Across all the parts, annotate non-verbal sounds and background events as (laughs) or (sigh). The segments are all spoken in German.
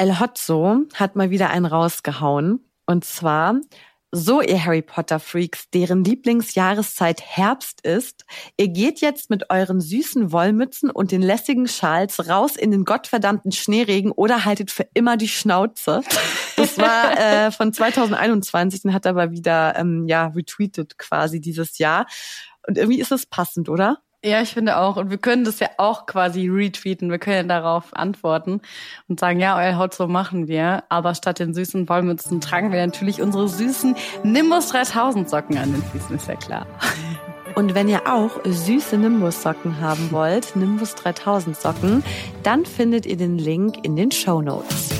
El Hotzo hat mal wieder einen rausgehauen. Und zwar so, ihr Harry Potter Freaks, deren Lieblingsjahreszeit Herbst ist, ihr geht jetzt mit euren süßen Wollmützen und den lässigen Schals raus in den gottverdammten Schneeregen oder haltet für immer die Schnauze. Das war (laughs) äh, von 2021 und hat aber wieder ähm, ja retweetet quasi dieses Jahr. Und irgendwie ist es passend, oder? Ja, ich finde auch. Und wir können das ja auch quasi retweeten. Wir können ja darauf antworten und sagen, ja, euer Haut so machen wir. Aber statt den süßen Wollmützen tragen wir natürlich unsere süßen Nimbus 3000 Socken an den Füßen, ist ja klar. Und wenn ihr auch süße Nimbus-Socken haben wollt, Nimbus 3000 Socken, dann findet ihr den Link in den Show Notes.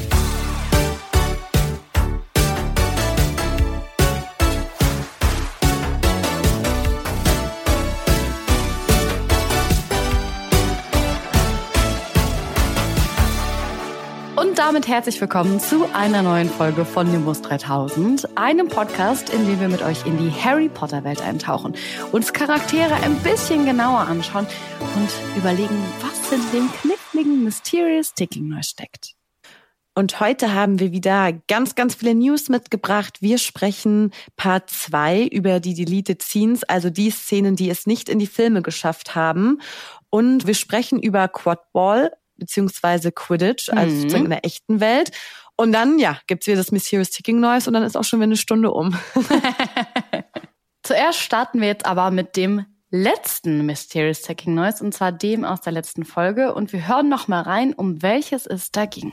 Damit herzlich willkommen zu einer neuen Folge von Nimbus 3000, einem Podcast, in dem wir mit euch in die Harry Potter Welt eintauchen, uns Charaktere ein bisschen genauer anschauen und überlegen, was in dem kniffligen Mysterious Ticking steckt. Und heute haben wir wieder ganz, ganz viele News mitgebracht. Wir sprechen Part 2 über die Deleted Scenes, also die Szenen, die es nicht in die Filme geschafft haben. Und wir sprechen über Quadball, beziehungsweise Quidditch, also mhm. sozusagen in der echten Welt. Und dann, ja, gibt's wieder das Mysterious Ticking Noise und dann ist auch schon wieder eine Stunde um. (laughs) Zuerst starten wir jetzt aber mit dem letzten Mysterious Ticking Noise und zwar dem aus der letzten Folge und wir hören noch mal rein, um welches es da ging.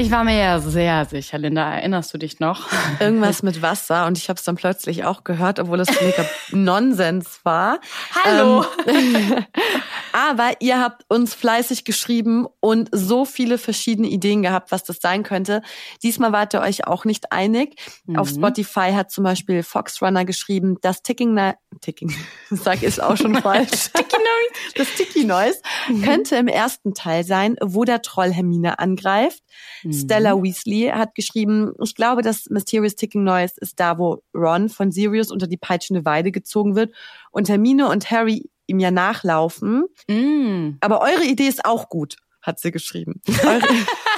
Ich war mir ja sehr sicher, Linda. Erinnerst du dich noch? Irgendwas mit Wasser und ich habe es dann plötzlich auch gehört, obwohl es mega (laughs) Nonsens war. Hallo. Ähm, (laughs) aber ihr habt uns fleißig geschrieben und so viele verschiedene Ideen gehabt, was das sein könnte. Diesmal wart ihr euch auch nicht einig. Mhm. Auf Spotify hat zum Beispiel Fox Runner geschrieben, das Ticking, Na Ticking, (laughs) sag ich auch schon falsch. Ticky Noise. Das Ticky Noise mhm. könnte im ersten Teil sein, wo der Troll Hermine angreift. Mhm. Stella Weasley hat geschrieben, ich glaube, das Mysterious Ticking Noise ist da, wo Ron von Sirius unter die peitschende Weide gezogen wird und Hermine und Harry ihm ja nachlaufen. Mm. Aber eure Idee ist auch gut, hat sie geschrieben. (laughs)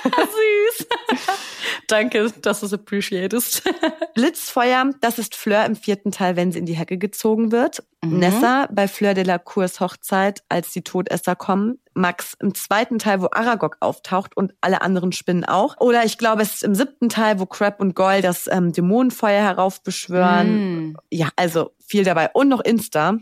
Süß. (laughs) Danke, dass du es appreciatest. (laughs) Blitzfeuer, das ist Fleur im vierten Teil, wenn sie in die Hecke gezogen wird. Mhm. Nessa bei Fleur de la Cours Hochzeit, als die Todesser kommen. Max im zweiten Teil, wo Aragog auftaucht und alle anderen Spinnen auch. Oder ich glaube, es ist im siebten Teil, wo Crab und Goyle das ähm, Dämonenfeuer heraufbeschwören. Mhm. Ja, also viel dabei. Und noch Insta.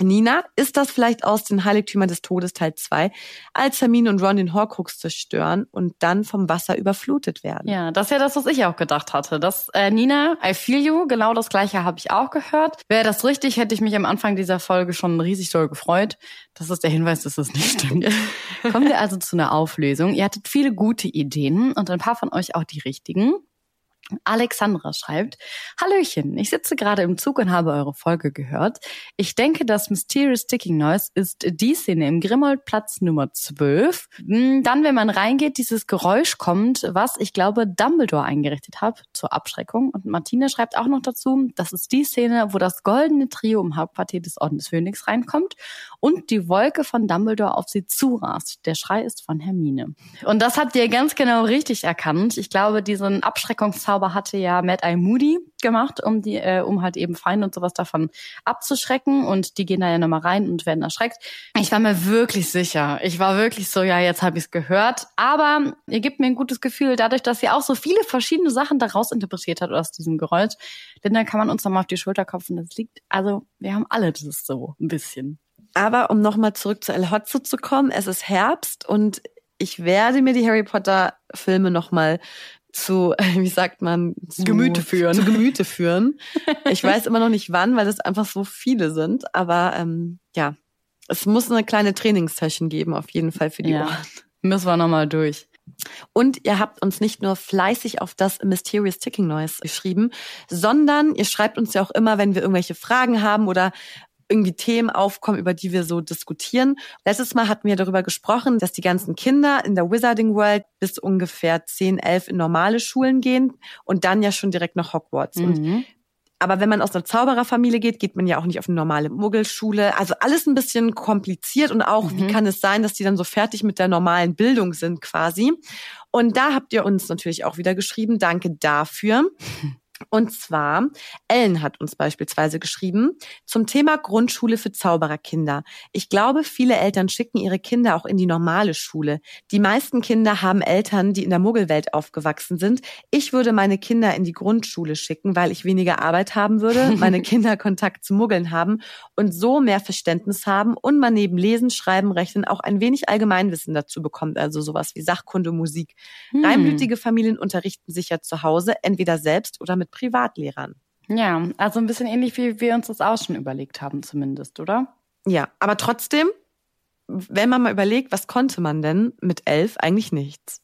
Nina, ist das vielleicht aus den Heiligtümern des Todes Teil 2, als Hermine und Ron den Horcrux zerstören und dann vom Wasser überflutet werden? Ja, das ist ja das, was ich auch gedacht hatte. Das, äh, Nina, I feel you, genau das gleiche habe ich auch gehört. Wäre das richtig, hätte ich mich am Anfang dieser Folge schon riesig doll gefreut. Das ist der Hinweis, dass das nicht stimmt. (laughs) Kommen wir also zu einer Auflösung. Ihr hattet viele gute Ideen und ein paar von euch auch die richtigen. Alexandra schreibt, Hallöchen, ich sitze gerade im Zug und habe eure Folge gehört. Ich denke, das Mysterious Ticking Noise ist die Szene im Grimoldplatz Nummer 12. Hm, dann, wenn man reingeht, dieses Geräusch kommt, was ich glaube Dumbledore eingerichtet hat zur Abschreckung. Und Martina schreibt auch noch dazu, das ist die Szene, wo das goldene Trio im Hauptquartier des Orden des Phönix reinkommt und die Wolke von Dumbledore auf sie zurast. Der Schrei ist von Hermine. Und das habt ihr ganz genau richtig erkannt. Ich glaube, diesen Abschreckungszauber Zauber hatte ja Mad Eye Moody gemacht, um die, äh, um halt eben Feinde und sowas davon abzuschrecken. Und die gehen da ja nochmal rein und werden erschreckt. Ich war mir wirklich sicher. Ich war wirklich so, ja, jetzt habe ich es gehört. Aber ihr gebt mir ein gutes Gefühl, dadurch, dass sie auch so viele verschiedene Sachen daraus interpretiert hat aus diesem Geräusch. Denn dann kann man uns nochmal auf die Schulter klopfen. Das liegt, also wir haben alle das so ein bisschen. Aber um nochmal zurück zu El Hotzo zu kommen, es ist Herbst und ich werde mir die Harry Potter Filme nochmal zu, (laughs) wie sagt man, zu Gemüte führen. Zu Gemüte führen. (laughs) Ich weiß immer noch nicht wann, weil es einfach so viele sind. Aber ähm, ja, es muss eine kleine Trainingssession geben, auf jeden Fall für die ja. Ohren. Müssen wir nochmal durch. Und ihr habt uns nicht nur fleißig auf das Mysterious Ticking Noise geschrieben, sondern ihr schreibt uns ja auch immer, wenn wir irgendwelche Fragen haben oder irgendwie Themen aufkommen, über die wir so diskutieren. Letztes Mal hatten wir darüber gesprochen, dass die ganzen Kinder in der Wizarding World bis ungefähr 10, 11 in normale Schulen gehen und dann ja schon direkt nach Hogwarts. Mhm. Und aber wenn man aus einer Zaubererfamilie geht, geht man ja auch nicht auf eine normale Muggelschule. Also alles ein bisschen kompliziert und auch, mhm. wie kann es sein, dass die dann so fertig mit der normalen Bildung sind quasi. Und da habt ihr uns natürlich auch wieder geschrieben. Danke dafür. (laughs) Und zwar, Ellen hat uns beispielsweise geschrieben zum Thema Grundschule für Zaubererkinder. Ich glaube, viele Eltern schicken ihre Kinder auch in die normale Schule. Die meisten Kinder haben Eltern, die in der Muggelwelt aufgewachsen sind. Ich würde meine Kinder in die Grundschule schicken, weil ich weniger Arbeit haben würde, (laughs) meine Kinder Kontakt zu Muggeln haben und so mehr Verständnis haben und man neben Lesen, Schreiben, Rechnen auch ein wenig Allgemeinwissen dazu bekommt, also sowas wie Sachkunde, Musik. Hm. Reinblütige Familien unterrichten sich ja zu Hause, entweder selbst oder mit mit Privatlehrern. Ja, also ein bisschen ähnlich, wie wir uns das auch schon überlegt haben, zumindest, oder? Ja, aber trotzdem, wenn man mal überlegt, was konnte man denn mit elf? Eigentlich nichts.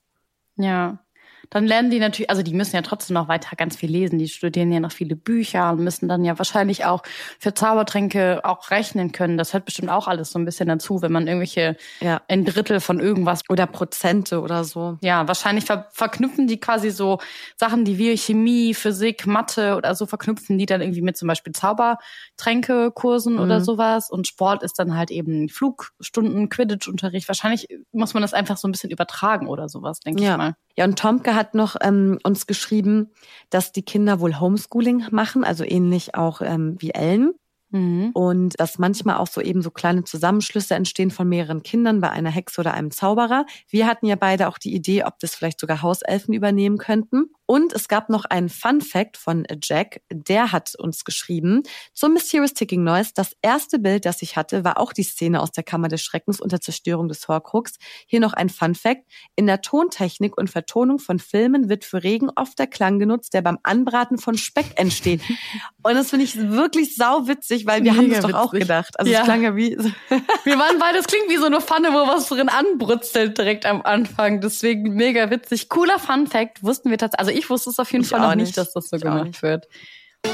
Ja dann lernen die natürlich, also die müssen ja trotzdem noch weiter ganz viel lesen. Die studieren ja noch viele Bücher und müssen dann ja wahrscheinlich auch für Zaubertränke auch rechnen können. Das hört bestimmt auch alles so ein bisschen dazu, wenn man irgendwelche ja. ein Drittel von irgendwas oder Prozente oder so. Ja, wahrscheinlich ver verknüpfen die quasi so Sachen, die wir Chemie, Physik, Mathe oder so verknüpfen, die dann irgendwie mit zum Beispiel Zaubertränkekursen mhm. oder sowas. Und Sport ist dann halt eben Flugstunden, Quidditch-Unterricht. Wahrscheinlich muss man das einfach so ein bisschen übertragen oder sowas, denke ja. ich mal. Ja, und Tomke hat noch ähm, uns geschrieben, dass die Kinder wohl Homeschooling machen, also ähnlich auch ähm, wie Ellen. Mhm. Und dass manchmal auch so eben so kleine Zusammenschlüsse entstehen von mehreren Kindern bei einer Hexe oder einem Zauberer. Wir hatten ja beide auch die Idee, ob das vielleicht sogar Hauselfen übernehmen könnten. Und es gab noch einen Fun Fact von Jack, der hat uns geschrieben zum Mysterious Ticking Noise. Das erste Bild, das ich hatte, war auch die Szene aus der Kammer des Schreckens und der Zerstörung des Horcrux. Hier noch ein Fun Fact. In der Tontechnik und Vertonung von Filmen wird für Regen oft der Klang genutzt, der beim Anbraten von Speck entsteht. (laughs) und das finde ich wirklich sauwitzig, weil wir Mega haben das doch witzig. auch gedacht. Also ja. es klang ja wie... (laughs) wir waren beide, es klingt wie so eine Pfanne, wo was drin anbrutzelt direkt am Anfang. Deswegen mega witzig. Cooler Fun Fact, wussten wir tatsächlich. Also ich wusste es auf jeden ich Fall noch nicht, dass das so ich gemacht wird.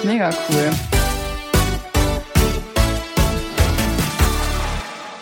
Mega cool.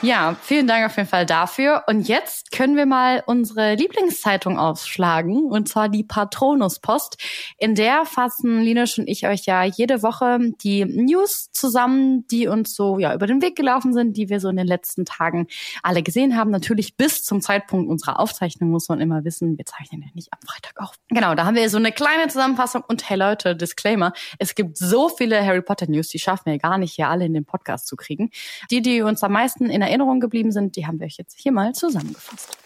Ja, vielen Dank auf jeden Fall dafür. Und jetzt können wir mal unsere Lieblingszeitung aufschlagen, und zwar die Patronus-Post. In der fassen Linus und ich euch ja jede Woche die News zusammen, die uns so ja über den Weg gelaufen sind, die wir so in den letzten Tagen alle gesehen haben. Natürlich bis zum Zeitpunkt unserer Aufzeichnung muss man immer wissen, wir zeichnen ja nicht am Freitag auf. Genau, da haben wir so eine kleine Zusammenfassung. Und hey Leute, Disclaimer, es gibt so viele Harry Potter News, die schaffen wir gar nicht hier alle in den Podcast zu kriegen. Die, die uns am meisten in Erinnerung geblieben sind, die haben wir euch jetzt hier mal zusammengefasst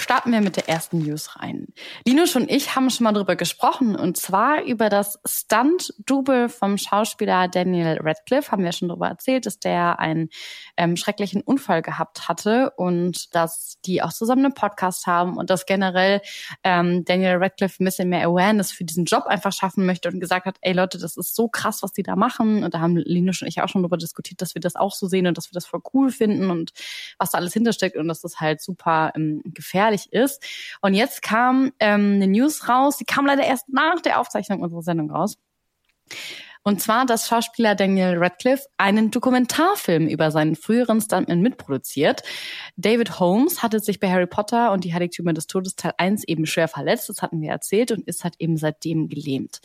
starten wir mit der ersten News rein. Linus und ich haben schon mal drüber gesprochen und zwar über das Stunt-Double vom Schauspieler Daniel Radcliffe. Haben wir schon drüber erzählt, dass der einen ähm, schrecklichen Unfall gehabt hatte und dass die auch zusammen einen Podcast haben und dass generell ähm, Daniel Radcliffe ein bisschen mehr Awareness für diesen Job einfach schaffen möchte und gesagt hat, ey Leute, das ist so krass, was die da machen. Und da haben Linus und ich auch schon drüber diskutiert, dass wir das auch so sehen und dass wir das voll cool finden und was da alles hintersteckt und dass das halt super ähm, gefährlich gefährlich ist. Und jetzt kam ähm, eine News raus, die kam leider erst nach der Aufzeichnung unserer Sendung raus. Und zwar, dass Schauspieler Daniel Radcliffe einen Dokumentarfilm über seinen früheren Stuntman mitproduziert. David Holmes hatte sich bei Harry Potter und die Heiligtümer des Todes Teil 1 eben schwer verletzt, das hatten wir erzählt, und ist halt eben seitdem gelähmt.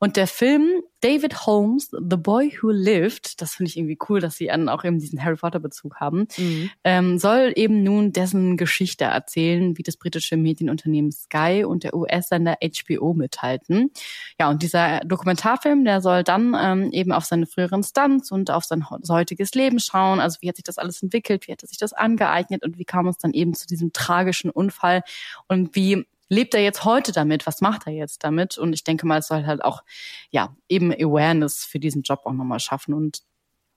Und der Film David Holmes, The Boy Who Lived, das finde ich irgendwie cool, dass sie an auch eben diesen Harry Potter Bezug haben, mhm. ähm, soll eben nun dessen Geschichte erzählen, wie das britische Medienunternehmen Sky und der US-Sender HBO mithalten. Ja, und dieser Dokumentarfilm, der soll dann ähm, eben auf seine früheren Stunts und auf sein heutiges Leben schauen. Also wie hat sich das alles entwickelt, wie hat er sich das angeeignet und wie kam es dann eben zu diesem tragischen Unfall und wie lebt er jetzt heute damit? Was macht er jetzt damit? Und ich denke mal, es soll halt auch, ja, eben Awareness für diesen Job auch nochmal schaffen. Und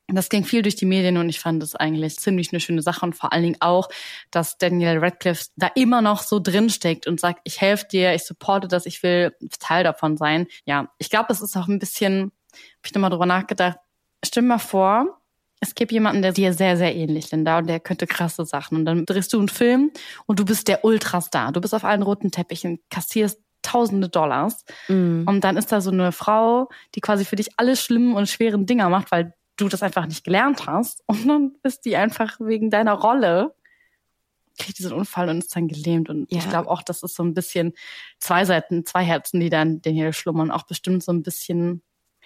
das ging viel durch die Medien und ich fand das eigentlich ziemlich eine schöne Sache und vor allen Dingen auch, dass Daniel Radcliffe da immer noch so drinsteckt und sagt, ich helfe dir, ich supporte das, ich will Teil davon sein. Ja, ich glaube, es ist auch ein bisschen, hab ich nochmal drüber nachgedacht, stell mal vor, es gibt jemanden, der dir sehr, sehr ähnlich, Linda, und der könnte krasse Sachen. Und dann drehst du einen Film und du bist der Ultrastar. Du bist auf allen roten Teppichen, kassierst tausende Dollars. Mm. Und dann ist da so eine Frau, die quasi für dich alle schlimmen und schweren Dinger macht, weil du das einfach nicht gelernt hast. Und dann ist die einfach wegen deiner Rolle kriegt diesen Unfall und ist dann gelähmt. Und ja. ich glaube auch, das ist so ein bisschen zwei Seiten, zwei Herzen, die dann den hier schlummern, auch bestimmt so ein bisschen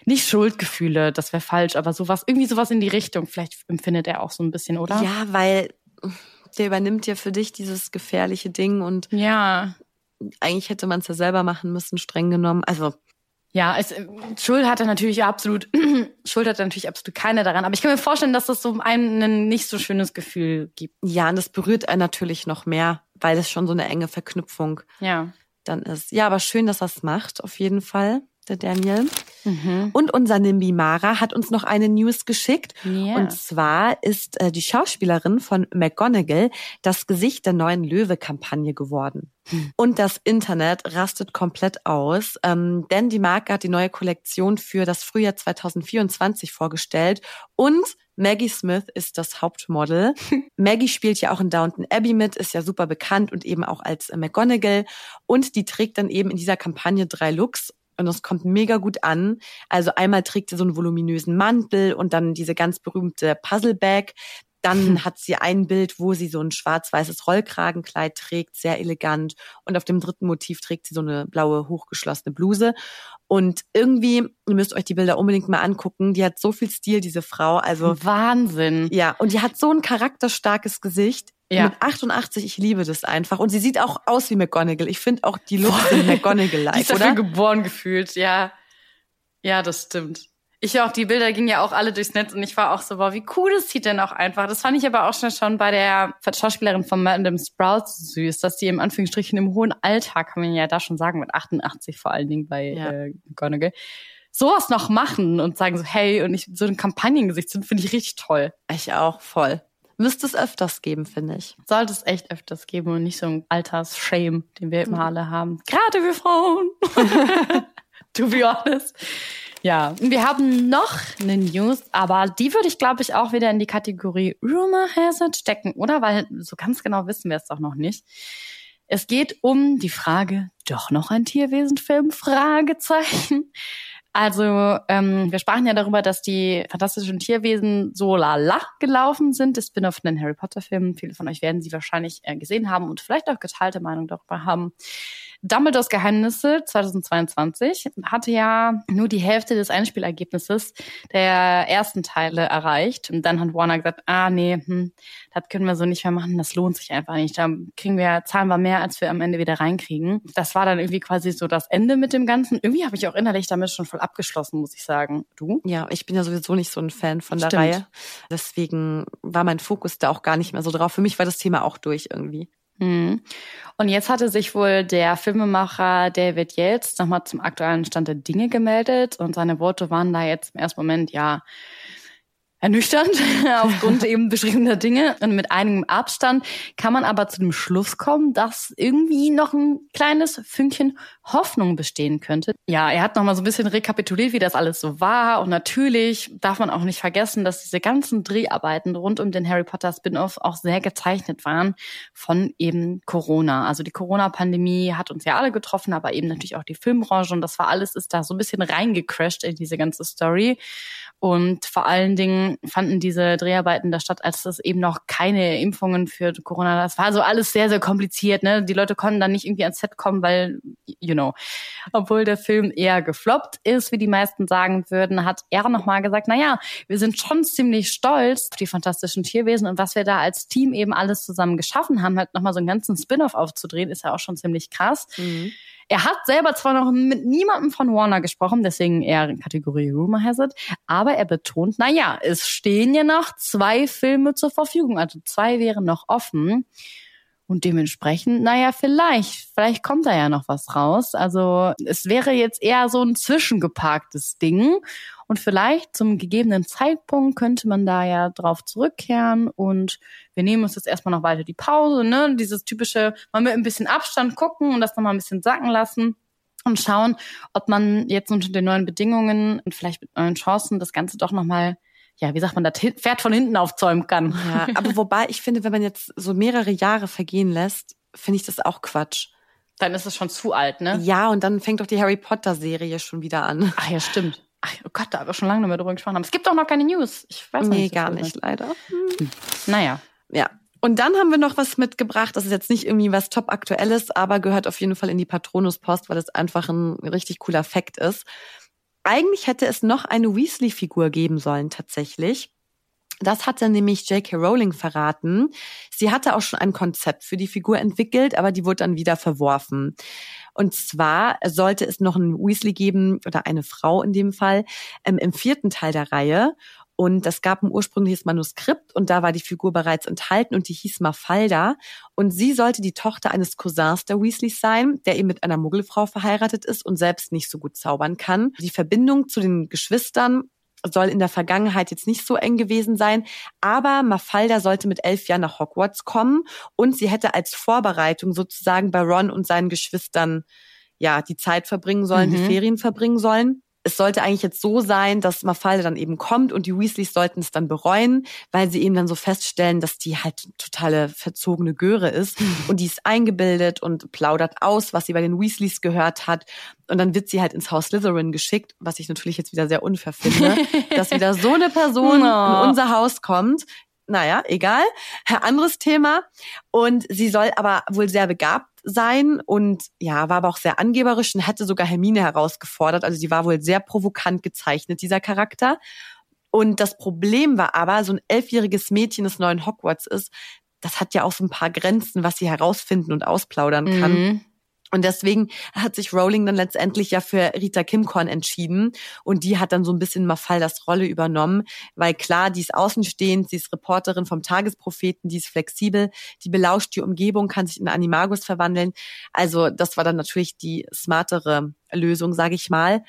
nicht Schuldgefühle, das wäre falsch, aber sowas, irgendwie sowas in die Richtung. Vielleicht empfindet er auch so ein bisschen, oder? Ja, weil der übernimmt ja für dich dieses gefährliche Ding und ja. eigentlich hätte man es ja selber machen müssen, streng genommen. Also ja, es, Schuld hat er natürlich absolut, (clears throat) Schuld hat er natürlich absolut keine daran. Aber ich kann mir vorstellen, dass das so einem ein nicht so schönes Gefühl gibt. Ja, und das berührt einen natürlich noch mehr, weil es schon so eine enge Verknüpfung ja. dann ist. Ja, aber schön, dass er es macht, auf jeden Fall der Daniel. Mhm. Und unser Nimbi Mara hat uns noch eine News geschickt. Yeah. Und zwar ist äh, die Schauspielerin von McGonagall das Gesicht der neuen Löwe-Kampagne geworden. Hm. Und das Internet rastet komplett aus, ähm, denn die Marke hat die neue Kollektion für das Frühjahr 2024 vorgestellt und Maggie Smith ist das Hauptmodel. (laughs) Maggie spielt ja auch in Downton Abbey mit, ist ja super bekannt und eben auch als McGonagall. Und die trägt dann eben in dieser Kampagne drei Looks und es kommt mega gut an. Also einmal trägt sie so einen voluminösen Mantel und dann diese ganz berühmte Puzzle-Bag. Dann hat sie ein Bild, wo sie so ein schwarz-weißes Rollkragenkleid trägt, sehr elegant. Und auf dem dritten Motiv trägt sie so eine blaue, hochgeschlossene Bluse. Und irgendwie, ihr müsst euch die Bilder unbedingt mal angucken. Die hat so viel Stil, diese Frau. Also Wahnsinn. Ja, und die hat so ein charakterstarkes Gesicht. Ja. Mit 88, ich liebe das einfach. Und sie sieht auch aus wie McGonagall. Ich finde auch die Looks sind McGonagall-like, Die ist dafür geboren gefühlt, ja. Ja, das stimmt. Ich auch, die Bilder gingen ja auch alle durchs Netz und ich war auch so, wow, wie cool das sieht denn auch einfach. Das fand ich aber auch schon, schon bei der Schauspielerin von Madame Sprouts süß, dass die im Anführungsstrichen im hohen Alter, kann man ja da schon sagen, mit 88 vor allen Dingen bei ja. äh, McGonagall, sowas noch machen und sagen so, hey, und ich so ein Kampagnengesicht sind, finde ich richtig toll. Ich auch, voll. Müsste es öfters geben, finde ich. Sollte es echt öfters geben und nicht so ein Altersshame, den wir immer alle haben. Gerade wir Frauen. (laughs) to be honest. Ja, wir haben noch eine News, aber die würde ich, glaube ich, auch wieder in die Kategorie Rumor Has It stecken, oder? Weil so ganz genau wissen wir es doch noch nicht. Es geht um die Frage, doch noch ein Tierwesenfilm? Fragezeichen. Also ähm, wir sprachen ja darüber, dass die fantastischen Tierwesen so lala gelaufen sind. Das Spin-off von den Harry Potter Filmen. Viele von euch werden sie wahrscheinlich äh, gesehen haben und vielleicht auch geteilte Meinung darüber haben. Dumbledores Geheimnisse 2022 hatte ja nur die Hälfte des Einspielergebnisses der ersten Teile erreicht. Und dann hat Warner gesagt, ah nee, hm, das können wir so nicht mehr machen, das lohnt sich einfach nicht. Da kriegen wir, zahlen wir mehr, als wir am Ende wieder reinkriegen. Das war dann irgendwie quasi so das Ende mit dem Ganzen. Irgendwie habe ich auch innerlich damit schon voll abgeschlossen, muss ich sagen. Du? Ja, ich bin ja sowieso nicht so ein Fan von der Stimmt. Reihe. Deswegen war mein Fokus da auch gar nicht mehr so drauf. Für mich war das Thema auch durch irgendwie. Mhm. Und jetzt hatte sich wohl der Filmemacher David Yates nochmal zum aktuellen Stand der Dinge gemeldet und seine Worte waren da jetzt im ersten Moment, ja, ernüchternd (laughs) (laughs) aufgrund eben beschriebener Dinge. Und mit einigem Abstand kann man aber zu dem Schluss kommen, dass irgendwie noch ein kleines Fünkchen Hoffnung bestehen könnte. Ja, er hat nochmal so ein bisschen rekapituliert, wie das alles so war. Und natürlich darf man auch nicht vergessen, dass diese ganzen Dreharbeiten rund um den Harry Potter Spin-off auch sehr gezeichnet waren von eben Corona. Also die Corona-Pandemie hat uns ja alle getroffen, aber eben natürlich auch die Filmbranche. Und das war alles, ist da so ein bisschen reingecrashed in diese ganze Story. Und vor allen Dingen fanden diese Dreharbeiten da statt, als es eben noch keine Impfungen für Corona. Das war so alles sehr, sehr kompliziert. Ne? Die Leute konnten dann nicht irgendwie ans Set kommen, weil, you know, obwohl der Film eher gefloppt ist, wie die meisten sagen würden, hat er nochmal gesagt, na ja, wir sind schon ziemlich stolz auf die fantastischen Tierwesen und was wir da als Team eben alles zusammen geschaffen haben, halt nochmal so einen ganzen Spin-off aufzudrehen, ist ja auch schon ziemlich krass. Mhm. Er hat selber zwar noch mit niemandem von Warner gesprochen, deswegen eher Kategorie Rumor has it, aber er betont, na ja, es stehen ja noch zwei Filme zur Verfügung, also zwei wären noch offen. Und dementsprechend, naja, vielleicht, vielleicht kommt da ja noch was raus. Also es wäre jetzt eher so ein zwischengeparktes Ding. Und vielleicht zum gegebenen Zeitpunkt könnte man da ja drauf zurückkehren und wir nehmen uns jetzt erstmal noch weiter die Pause, ne? Dieses typische, mal mit ein bisschen Abstand gucken und das nochmal ein bisschen sacken lassen und schauen, ob man jetzt unter den neuen Bedingungen und vielleicht mit neuen Chancen das Ganze doch nochmal ja, wie sagt man, das Pferd von hinten aufzäumen kann. Ja, (laughs) aber wobei ich finde, wenn man jetzt so mehrere Jahre vergehen lässt, finde ich das auch Quatsch. Dann ist es schon zu alt, ne? Ja, und dann fängt doch die Harry Potter Serie schon wieder an. Ach ja, stimmt. Ach, oh Gott, da haben wir schon lange nicht mehr drüber gesprochen haben. Es gibt auch noch keine News. Ich weiß nee, nicht. gar nicht, leider. Hm. Naja. Ja. Und dann haben wir noch was mitgebracht. Das ist jetzt nicht irgendwie was top aktuelles, aber gehört auf jeden Fall in die Patronuspost, weil es einfach ein richtig cooler Fakt ist. Eigentlich hätte es noch eine Weasley-Figur geben sollen, tatsächlich. Das hatte nämlich J.K. Rowling verraten. Sie hatte auch schon ein Konzept für die Figur entwickelt, aber die wurde dann wieder verworfen. Und zwar sollte es noch einen Weasley geben oder eine Frau in dem Fall ähm, im vierten Teil der Reihe. Und das gab ein ursprüngliches Manuskript und da war die Figur bereits enthalten und die hieß Mafalda. Und sie sollte die Tochter eines Cousins der Weasleys sein, der eben mit einer Muggelfrau verheiratet ist und selbst nicht so gut zaubern kann. Die Verbindung zu den Geschwistern soll in der Vergangenheit jetzt nicht so eng gewesen sein, aber Mafalda sollte mit elf Jahren nach Hogwarts kommen und sie hätte als Vorbereitung sozusagen bei Ron und seinen Geschwistern ja die Zeit verbringen sollen, mhm. die Ferien verbringen sollen es sollte eigentlich jetzt so sein, dass Mafalda dann eben kommt und die Weasleys sollten es dann bereuen, weil sie eben dann so feststellen, dass die halt totale verzogene Göre ist. Und die ist eingebildet und plaudert aus, was sie bei den Weasleys gehört hat. Und dann wird sie halt ins Haus Slytherin geschickt, was ich natürlich jetzt wieder sehr unfair finde, (laughs) dass wieder so eine Person no. in unser Haus kommt, naja, egal. Anderes Thema. Und sie soll aber wohl sehr begabt sein und ja, war aber auch sehr angeberisch und hatte sogar Hermine herausgefordert. Also sie war wohl sehr provokant gezeichnet, dieser Charakter. Und das Problem war aber, so ein elfjähriges Mädchen, das neuen Hogwarts ist, das hat ja auch so ein paar Grenzen, was sie herausfinden und ausplaudern kann. Mhm. Und deswegen hat sich Rowling dann letztendlich ja für Rita Kimkorn entschieden. Und die hat dann so ein bisschen Mafaldas Rolle übernommen, weil klar, die ist außenstehend, sie ist Reporterin vom Tagespropheten, die ist flexibel, die belauscht die Umgebung, kann sich in Animagus verwandeln. Also das war dann natürlich die smartere Lösung, sage ich mal.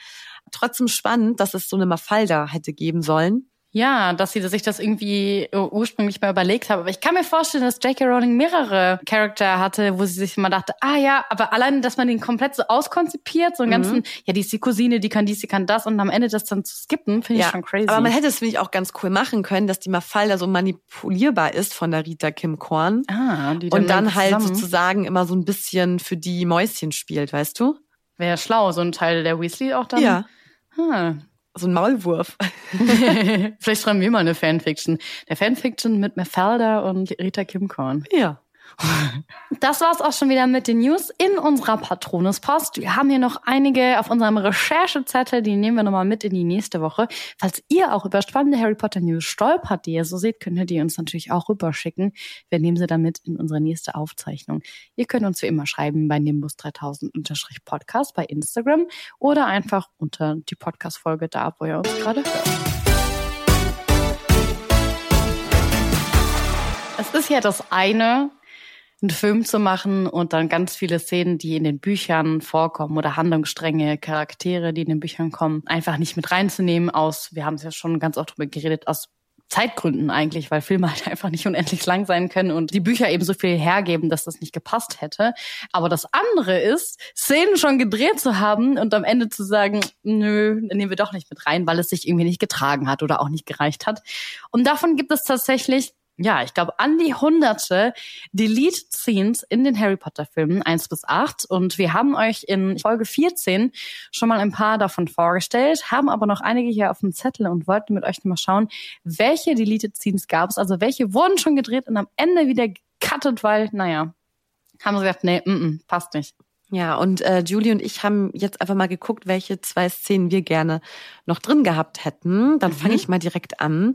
Trotzdem spannend, dass es so eine Mafalda hätte geben sollen. Ja, dass sie sich das irgendwie äh, ursprünglich mal überlegt haben. Aber ich kann mir vorstellen, dass J.K. Rowling mehrere Charakter hatte, wo sie sich immer dachte, ah ja, aber allein, dass man den komplett so auskonzipiert, so einen mhm. ganzen, ja, die ist die Cousine, die kann dies, die kann das und am Ende das dann zu skippen, finde ja, ich schon crazy. Aber man hätte es, finde ich, auch ganz cool machen können, dass die Mafalda so manipulierbar ist von der Rita Kim Korn. Ah, die dann Und dann halt sozusagen immer so ein bisschen für die Mäuschen spielt, weißt du? Wäre schlau, so ein Teil der Weasley auch dann. Ja. Hm, so ein Maulwurf. (laughs) Vielleicht schreiben wir mal eine Fanfiction. Der Fanfiction mit Mafalda und Rita Kimkorn. Ja. Das war's auch schon wieder mit den News in unserer Patronuspost. Wir haben hier noch einige auf unserem Recherchezettel, die nehmen wir nochmal mit in die nächste Woche. Falls ihr auch über spannende Harry Potter News stolpert, die ihr so seht, könnt ihr die uns natürlich auch rüberschicken. Wir nehmen sie dann mit in unsere nächste Aufzeichnung. Ihr könnt uns wie immer schreiben bei Nimbus 3000-Podcast bei Instagram oder einfach unter die Podcast-Folge da, wo ihr uns gerade hört. Es ist ja das eine, einen Film zu machen und dann ganz viele Szenen, die in den Büchern vorkommen oder Handlungsstränge, Charaktere, die in den Büchern kommen, einfach nicht mit reinzunehmen aus, wir haben es ja schon ganz oft drüber geredet, aus Zeitgründen eigentlich, weil Filme (laughs) halt einfach nicht unendlich lang sein können und die Bücher eben so viel hergeben, dass das nicht gepasst hätte. Aber das andere ist, Szenen schon gedreht zu haben und am Ende zu sagen, nö, nehmen wir doch nicht mit rein, weil es sich irgendwie nicht getragen hat oder auch nicht gereicht hat. Und davon gibt es tatsächlich ja, ich glaube, an die hunderte Delete-Scenes in den Harry Potter-Filmen 1 bis 8. Und wir haben euch in Folge 14 schon mal ein paar davon vorgestellt, haben aber noch einige hier auf dem Zettel und wollten mit euch mal schauen, welche Deleted-Scenes gab es, also welche wurden schon gedreht und am Ende wieder gecuttet, weil, naja, haben sie gesagt, nee, mm -mm, passt nicht. Ja, und äh, Julie und ich haben jetzt einfach mal geguckt, welche zwei Szenen wir gerne noch drin gehabt hätten. Dann mhm. fange ich mal direkt an.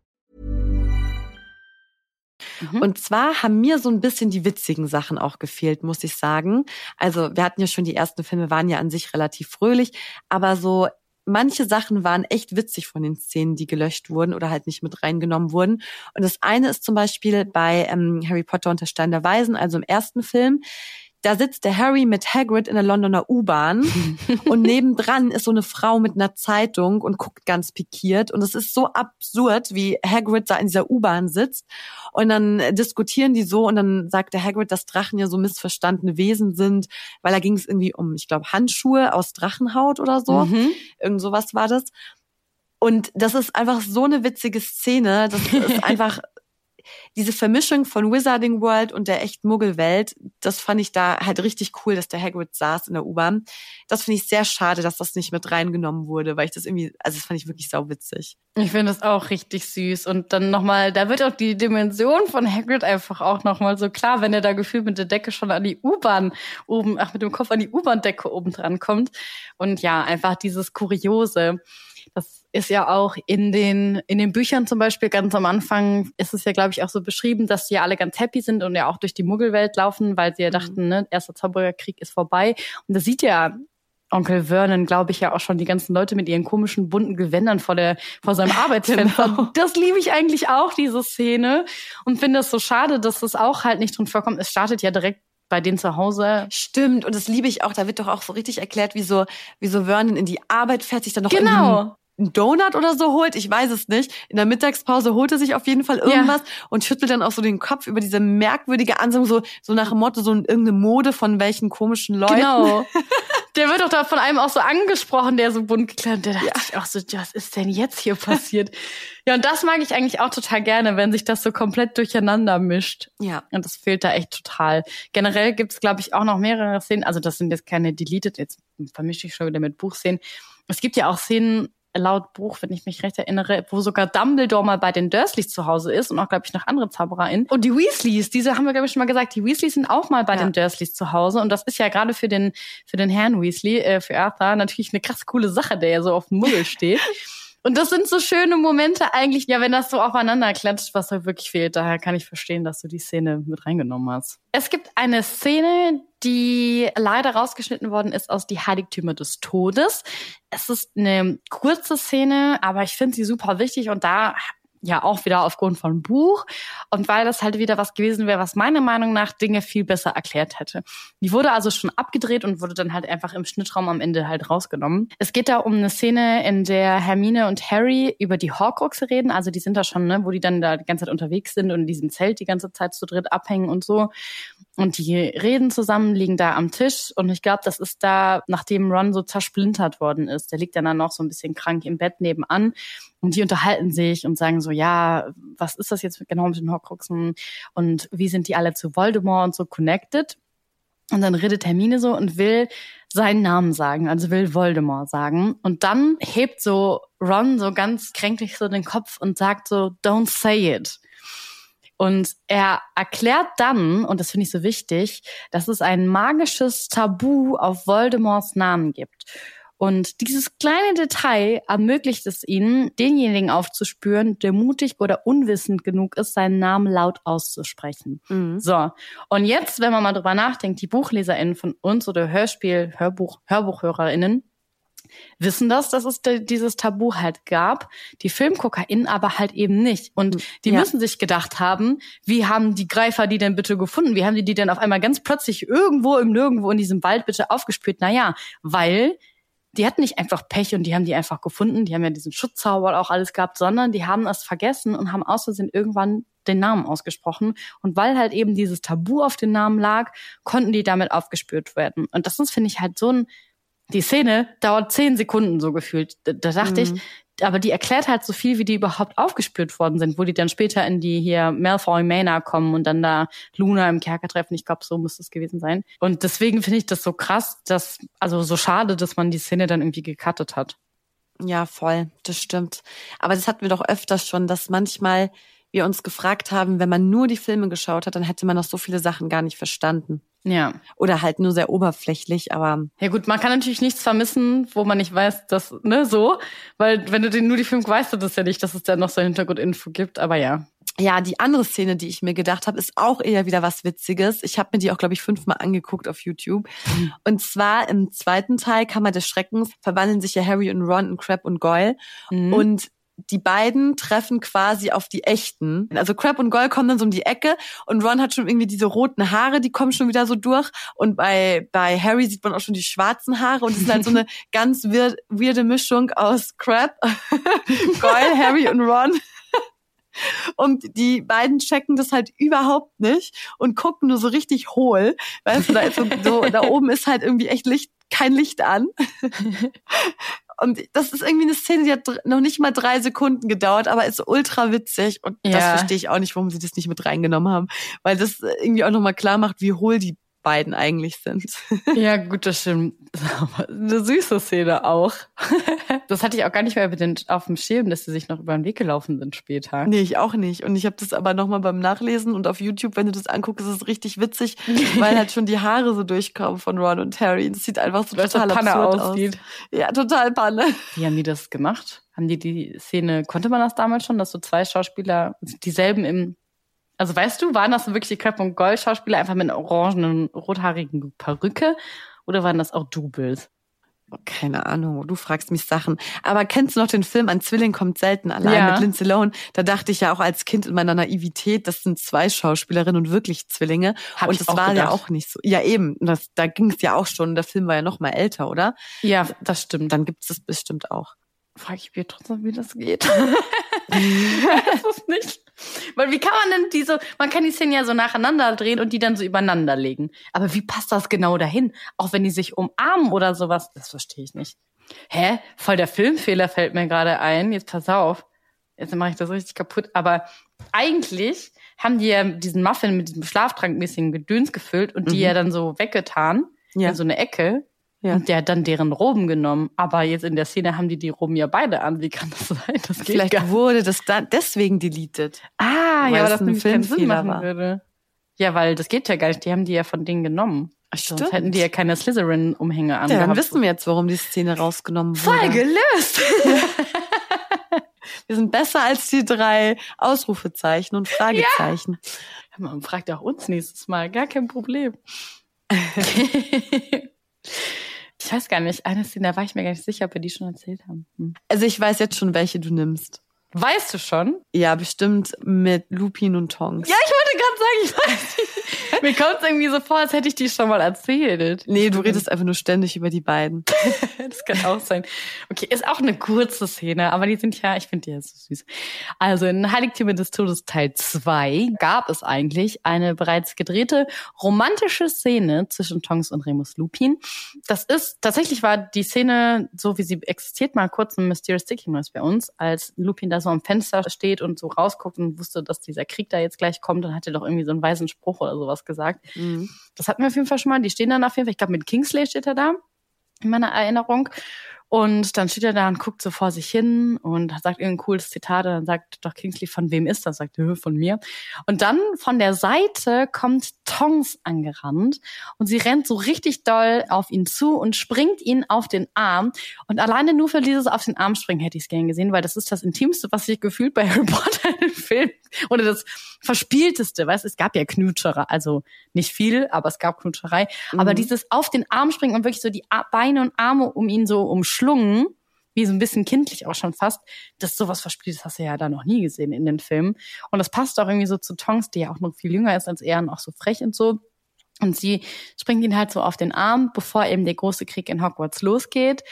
Mhm. Und zwar haben mir so ein bisschen die witzigen Sachen auch gefehlt, muss ich sagen. Also wir hatten ja schon die ersten Filme, waren ja an sich relativ fröhlich, aber so manche Sachen waren echt witzig von den Szenen, die gelöscht wurden oder halt nicht mit reingenommen wurden. Und das eine ist zum Beispiel bei ähm, Harry Potter und der Stein der Weisen, also im ersten Film da sitzt der Harry mit Hagrid in der Londoner U-Bahn (laughs) und nebendran ist so eine Frau mit einer Zeitung und guckt ganz pikiert und es ist so absurd, wie Hagrid da in dieser U-Bahn sitzt und dann diskutieren die so und dann sagt der Hagrid, dass Drachen ja so missverstandene Wesen sind, weil da ging es irgendwie um, ich glaube, Handschuhe aus Drachenhaut oder so. Mhm. Irgend sowas war das. Und das ist einfach so eine witzige Szene. Das ist (laughs) einfach diese Vermischung von Wizarding World und der echten Muggelwelt, das fand ich da halt richtig cool, dass der Hagrid saß in der U-Bahn. Das finde ich sehr schade, dass das nicht mit reingenommen wurde, weil ich das irgendwie, also das fand ich wirklich sauwitzig. Ich finde das auch richtig süß und dann nochmal, da wird auch die Dimension von Hagrid einfach auch nochmal so klar, wenn er da gefühlt mit der Decke schon an die U-Bahn oben, ach mit dem Kopf an die U-Bahn-Decke oben dran kommt und ja, einfach dieses Kuriose. Das ist ja auch in den, in den Büchern zum Beispiel ganz am Anfang ist es ja, glaube ich, auch so beschrieben, dass sie ja alle ganz happy sind und ja auch durch die Muggelwelt laufen, weil sie ja mhm. dachten, ne, erster Zaubererkrieg ist vorbei. Und da sieht ja Onkel Vernon, glaube ich, ja auch schon die ganzen Leute mit ihren komischen bunten Gewändern vor der vor seinem (laughs) Arbeitsfenster. genau. Das liebe ich eigentlich auch, diese Szene. Und finde es so schade, dass das auch halt nicht drin vorkommt. Es startet ja direkt bei denen zu Hause. Stimmt, und das liebe ich auch. Da wird doch auch so richtig erklärt, wie so, wie so Vernon in die Arbeit fährt, sich dann noch genau einen Donut oder so holt, ich weiß es nicht. In der Mittagspause holt er sich auf jeden Fall irgendwas ja. und schüttelt dann auch so den Kopf über diese merkwürdige Ansage, so, so nach dem Motto, so irgendeine Mode von welchen komischen Leuten. Genau. (laughs) Der wird doch da von einem auch so angesprochen, der so bunt gekleidet. Der dachte ja. ich auch so, was ist denn jetzt hier passiert? (laughs) ja, und das mag ich eigentlich auch total gerne, wenn sich das so komplett durcheinander mischt. Ja. Und das fehlt da echt total. Generell gibt's, glaube ich, auch noch mehrere Szenen. Also das sind jetzt keine deleted, jetzt vermische ich schon wieder mit Buchszenen. Es gibt ja auch Szenen, laut Buch, wenn ich mich recht erinnere, wo sogar Dumbledore mal bei den Dursleys zu Hause ist und auch, glaube ich, noch andere ZaubererInnen. Und die Weasleys, diese haben wir, glaube ich, schon mal gesagt, die Weasleys sind auch mal bei ja. den Dursleys zu Hause. Und das ist ja gerade für den, für den Herrn Weasley, äh, für Arthur, natürlich eine krass coole Sache, der ja so auf dem Muggel steht. (laughs) Und das sind so schöne Momente eigentlich, ja, wenn das so aufeinander klatscht, was halt wirklich fehlt. Daher kann ich verstehen, dass du die Szene mit reingenommen hast. Es gibt eine Szene, die leider rausgeschnitten worden ist aus Die Heiligtümer des Todes. Es ist eine kurze Szene, aber ich finde sie super wichtig und da ja auch wieder aufgrund von Buch und weil das halt wieder was gewesen wäre, was meiner Meinung nach Dinge viel besser erklärt hätte. Die wurde also schon abgedreht und wurde dann halt einfach im Schnittraum am Ende halt rausgenommen. Es geht da um eine Szene, in der Hermine und Harry über die Horcruxe reden, also die sind da schon, ne, wo die dann da die ganze Zeit unterwegs sind und in diesem Zelt die ganze Zeit zu dritt abhängen und so. Und die reden zusammen, liegen da am Tisch und ich glaube, das ist da, nachdem Ron so zersplintert worden ist. Der liegt dann, dann noch so ein bisschen krank im Bett nebenan und die unterhalten sich und sagen so, ja, was ist das jetzt genau mit den Horcruxen und wie sind die alle zu Voldemort und so connected? Und dann redet Hermine so und will seinen Namen sagen, also will Voldemort sagen. Und dann hebt so Ron so ganz kränklich so den Kopf und sagt so, don't say it. Und er erklärt dann, und das finde ich so wichtig, dass es ein magisches Tabu auf Voldemorts Namen gibt. Und dieses kleine Detail ermöglicht es ihnen, denjenigen aufzuspüren, der mutig oder unwissend genug ist, seinen Namen laut auszusprechen. Mhm. So. Und jetzt, wenn man mal drüber nachdenkt, die BuchleserInnen von uns oder Hörspiel, Hörbuch, HörbuchhörerInnen, wissen das, dass es dieses Tabu halt gab, die FilmguckerInnen aber halt eben nicht. Und die ja. müssen sich gedacht haben, wie haben die Greifer die denn bitte gefunden? Wie haben die die denn auf einmal ganz plötzlich irgendwo im Nirgendwo in diesem Wald bitte aufgespürt? Naja, weil die hatten nicht einfach Pech und die haben die einfach gefunden, die haben ja diesen Schutzzauber auch alles gehabt, sondern die haben es vergessen und haben aus Versehen irgendwann den Namen ausgesprochen. Und weil halt eben dieses Tabu auf den Namen lag, konnten die damit aufgespürt werden. Und das ist, finde ich, halt so ein, die Szene dauert zehn Sekunden so gefühlt. Da, da dachte mhm. ich, aber die erklärt halt so viel, wie die überhaupt aufgespürt worden sind, wo die dann später in die hier Malfoy Manor kommen und dann da Luna im Kerker treffen. Ich glaube, so müsste es gewesen sein. Und deswegen finde ich das so krass, dass, also so schade, dass man die Szene dann irgendwie gecuttet hat. Ja, voll, das stimmt. Aber das hatten wir doch öfters schon, dass manchmal wir uns gefragt haben, wenn man nur die Filme geschaut hat, dann hätte man noch so viele Sachen gar nicht verstanden. Ja. Oder halt nur sehr oberflächlich, aber. Ja gut, man kann natürlich nichts vermissen, wo man nicht weiß, dass, ne, so. Weil wenn du den nur die Filme weißt du das ja nicht, dass es da noch so Hintergrundinfo gibt, aber ja. Ja, die andere Szene, die ich mir gedacht habe, ist auch eher wieder was Witziges. Ich habe mir die auch, glaube ich, fünfmal angeguckt auf YouTube. Mhm. Und zwar im zweiten Teil, Kammer des Schreckens, verwandeln sich ja Harry und Ron in Crab und Goyle. Mhm. Und die beiden treffen quasi auf die echten. Also Crab und Goyle kommen dann so um die Ecke und Ron hat schon irgendwie diese roten Haare, die kommen schon wieder so durch. Und bei, bei Harry sieht man auch schon die schwarzen Haare und es ist halt so eine (laughs) ganz weird, weirde Mischung aus Crab, (laughs) Goyle, Harry und Ron. Und die beiden checken das halt überhaupt nicht und gucken nur so richtig hohl. Weißt du, da, ist so, so, da oben ist halt irgendwie echt Licht, kein Licht an. (laughs) Und das ist irgendwie eine Szene, die hat noch nicht mal drei Sekunden gedauert, aber ist ultra witzig. Und ja. das verstehe ich auch nicht, warum sie das nicht mit reingenommen haben. Weil das irgendwie auch nochmal klar macht, wie hohl die beiden eigentlich sind. (laughs) Ja, gut, das stimmt. Eine süße Szene auch. (laughs) Das hatte ich auch gar nicht mehr auf dem Schirm, dass sie sich noch über den Weg gelaufen sind später. Nee, ich auch nicht. Und ich habe das aber nochmal beim Nachlesen und auf YouTube, wenn du das anguckst, ist es richtig witzig, (laughs) weil halt schon die Haare so durchkommen von Ron und Harry. Das sieht einfach so total Panne aussieht. Aus. Ja, total Panne. Wie haben die das gemacht? Haben die die Szene, konnte man das damals schon, dass so zwei Schauspieler dieselben im also weißt du, waren das wirklich die Crab- und Gold-Schauspieler einfach mit einer orangenen, rothaarigen Perücke oder waren das auch Doubles? Keine Ahnung, du fragst mich Sachen. Aber kennst du noch den Film Ein Zwilling kommt selten allein ja. mit Lindsay Lohan? Da dachte ich ja auch als Kind in meiner Naivität, das sind zwei Schauspielerinnen und wirklich Zwillinge. Hab und das war gedacht. ja auch nicht so. Ja, eben. Das, da ging es ja auch schon. Der Film war ja noch mal älter, oder? Ja, das stimmt. Dann gibt es das bestimmt auch. Frage ich mich trotzdem, wie das geht. (laughs) (laughs) das ist nicht. Weil wie kann man denn diese, man kann die Szenen ja so nacheinander drehen und die dann so übereinander legen. Aber wie passt das genau dahin? Auch wenn die sich umarmen oder sowas, das verstehe ich nicht. Hä? Voll der Filmfehler fällt mir gerade ein. Jetzt pass auf. Jetzt mache ich das richtig kaputt. Aber eigentlich haben die ja diesen Muffin mit diesem Schlaftrankmäßigen Gedöns gefüllt und die mhm. ja dann so weggetan ja. in so eine Ecke. Ja. Und der hat dann deren Roben genommen. Aber jetzt in der Szene haben die die Roben ja beide an. Wie kann das sein? Das Vielleicht wurde das da deswegen deleted. Ah, ja, aber das ein Film Sinn machen war. würde. Ja, weil das geht ja gar nicht. Die haben die ja von denen genommen. Ach, stimmt. Sonst hätten die ja keine Slytherin-Umhänge an. Ja, dann wissen wir jetzt, warum die Szene rausgenommen wurde. Voll gelöst! (laughs) wir sind besser als die drei Ausrufezeichen und Fragezeichen. Ja. Man fragt auch uns nächstes Mal. Gar kein Problem. (laughs) (laughs) Ich weiß gar nicht, eine Szene, da war ich mir gar nicht sicher, ob wir die schon erzählt haben. Hm. Also ich weiß jetzt schon, welche du nimmst. Weißt du schon? Ja, bestimmt mit Lupin und Tongs. Ja, ich wollte gerade sagen, ich weiß nicht. Mir kommt es irgendwie so vor, als hätte ich die schon mal erzählt. Nee, du redest einfach nur ständig über die beiden. (laughs) das kann auch sein. Okay, ist auch eine kurze Szene, aber die sind ja, ich finde die ja so süß. Also in Heiligtümer des Todes Teil 2 gab es eigentlich eine bereits gedrehte romantische Szene zwischen Tongs und Remus Lupin. Das ist, tatsächlich war die Szene, so wie sie existiert, mal kurz ein Mysterious Stickiness bei uns, als Lupin da so am Fenster steht und so rausguckt und wusste, dass dieser Krieg da jetzt gleich kommt und hat er doch irgendwie so einen weisen Spruch oder sowas gesagt. Mhm. Das hatten wir auf jeden Fall schon mal. Die stehen dann auf jeden Fall, ich glaube mit Kingsley steht er da in meiner Erinnerung. Und dann steht er da und guckt so vor sich hin und sagt irgendein cooles Zitat und dann sagt doch Kingsley, von wem ist das? Sagt er, von mir. Und dann von der Seite kommt Tongs angerannt und sie rennt so richtig doll auf ihn zu und springt ihn auf den Arm. Und alleine nur für dieses auf den Arm springen hätte ich es gern gesehen, weil das ist das Intimste, was ich gefühlt bei Harry Potter den Film oder das Verspielteste, weißt es gab ja Knutscherei, also nicht viel, aber es gab Knutscherei. Mhm. Aber dieses auf den Arm springen und wirklich so die Beine und Arme um ihn so umschlungen, wie so ein bisschen kindlich auch schon fast, dass sowas verspielt, das hast du ja da noch nie gesehen in den Filmen. Und das passt auch irgendwie so zu Tongs, die ja auch noch viel jünger ist als er und auch so frech und so. Und sie springt ihn halt so auf den Arm, bevor eben der große Krieg in Hogwarts losgeht.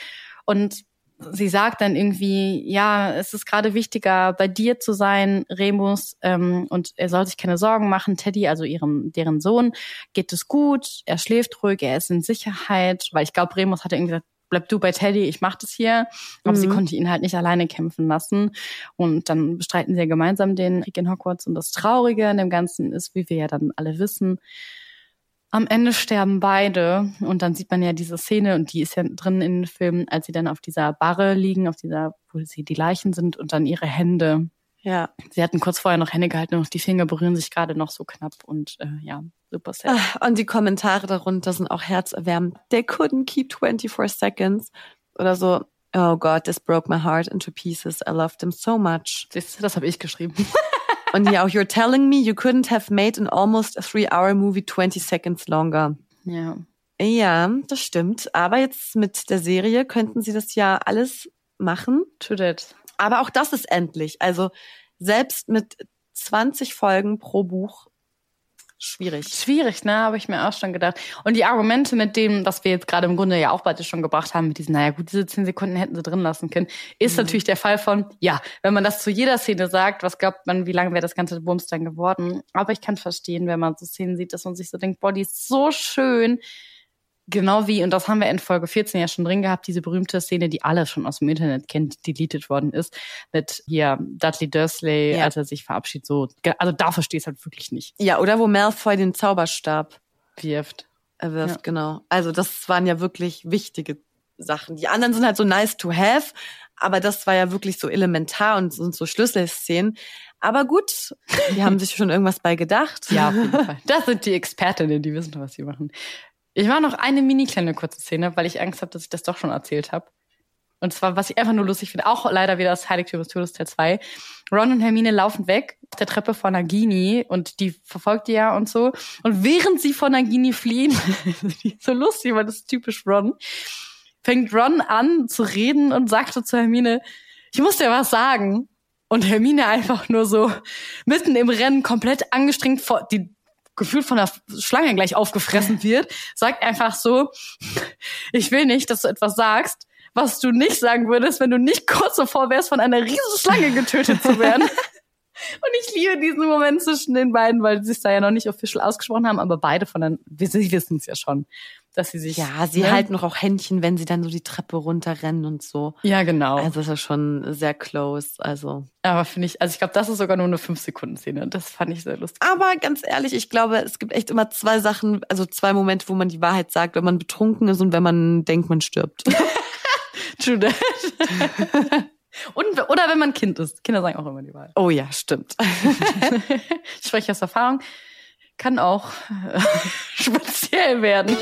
Und sie sagt dann irgendwie, ja, es ist gerade wichtiger, bei dir zu sein, Remus, ähm, und er soll sich keine Sorgen machen. Teddy, also ihrem, deren Sohn, geht es gut, er schläft ruhig, er ist in Sicherheit, weil ich glaube, Remus hatte irgendwie gesagt, bleib du bei Teddy, ich mach das hier. Aber mhm. sie konnte ihn halt nicht alleine kämpfen lassen. Und dann bestreiten sie ja gemeinsam den Krieg in Hogwarts. Und das Traurige an dem Ganzen ist, wie wir ja dann alle wissen, am Ende sterben beide und dann sieht man ja diese Szene und die ist ja drin in den Filmen, als sie dann auf dieser Barre liegen, auf dieser, wo sie die Leichen sind und dann ihre Hände. Ja. Sie hatten kurz vorher noch Hände gehalten und die Finger berühren sich gerade noch so knapp und äh, ja, super sad. Ah, und die Kommentare darunter sind auch herzerwärmend. They couldn't keep 24 seconds oder so. Oh God, this broke my heart into pieces. I loved him so much. Das, das habe ich geschrieben. (laughs) Und ja, auch you're telling me you couldn't have made an almost a three-hour movie 20 seconds longer. Ja. Ja, das stimmt. Aber jetzt mit der Serie könnten sie das ja alles machen. To that. Aber auch das ist endlich. Also selbst mit 20 Folgen pro Buch schwierig. Schwierig, ne, habe ich mir auch schon gedacht. Und die Argumente mit dem, was wir jetzt gerade im Grunde ja auch beide schon gebracht haben, mit diesen, naja gut, diese zehn Sekunden hätten sie drin lassen können, ist mhm. natürlich der Fall von, ja, wenn man das zu jeder Szene sagt, was glaubt man, wie lange wäre das ganze Bums dann geworden? Aber ich kann verstehen, wenn man so Szenen sieht, dass man sich so denkt, boah, die ist so schön, Genau wie, und das haben wir in Folge 14 ja schon drin gehabt, diese berühmte Szene, die alle schon aus dem Internet kennen, die deleted worden ist, mit hier Dudley Dursley, ja. als er sich verabschiedet, so, also da verstehe ich halt wirklich nicht. Ja, oder wo Malfoy den Zauberstab wirft. Er wirft, ja. genau. Also das waren ja wirklich wichtige Sachen. Die anderen sind halt so nice to have, aber das war ja wirklich so elementar und sind so Schlüsselszenen. Aber gut, die haben (laughs) sich schon irgendwas bei gedacht. Ja, auf jeden (laughs) Fall. Das sind die Expertinnen, die wissen, was sie machen. Ich mache noch eine mini kleine kurze Szene, weil ich Angst habe, dass ich das doch schon erzählt habe. Und zwar, was ich einfach nur lustig finde, auch leider wieder das Heiligtum des Todes Teil 2. Ron und Hermine laufen weg auf der Treppe von Nagini und die verfolgt die ja und so. Und während sie von Nagini fliehen, (laughs) so lustig, weil das ist typisch Ron, fängt Ron an zu reden und sagt so zu Hermine, ich muss dir was sagen. Und Hermine einfach nur so mitten im Rennen komplett angestrengt vor, die gefühlt von der Schlange gleich aufgefressen wird, sagt einfach so, ich will nicht, dass du etwas sagst, was du nicht sagen würdest, wenn du nicht kurz davor wärst, von einer riesen Schlange getötet zu werden. (laughs) Und ich liebe diesen Moment zwischen den beiden, weil sie es da ja noch nicht official ausgesprochen haben, aber beide von den, sie wissen es ja schon dass sie sich. Ja, sie ne? halten noch auch Händchen, wenn sie dann so die Treppe runterrennen und so. Ja, genau. Also ist ja schon sehr close. Also. Aber finde ich, also ich glaube, das ist sogar nur eine 5-Sekunden-Szene. Das fand ich sehr lustig. Aber ganz ehrlich, ich glaube, es gibt echt immer zwei Sachen, also zwei Momente, wo man die Wahrheit sagt, wenn man betrunken ist und wenn man denkt, man stirbt. (laughs) True that. (laughs) Und, oder wenn man Kind ist. Kinder sagen auch immer die Wahrheit. Oh ja, stimmt. (laughs) ich spreche aus Erfahrung kann auch äh, (laughs) speziell werden.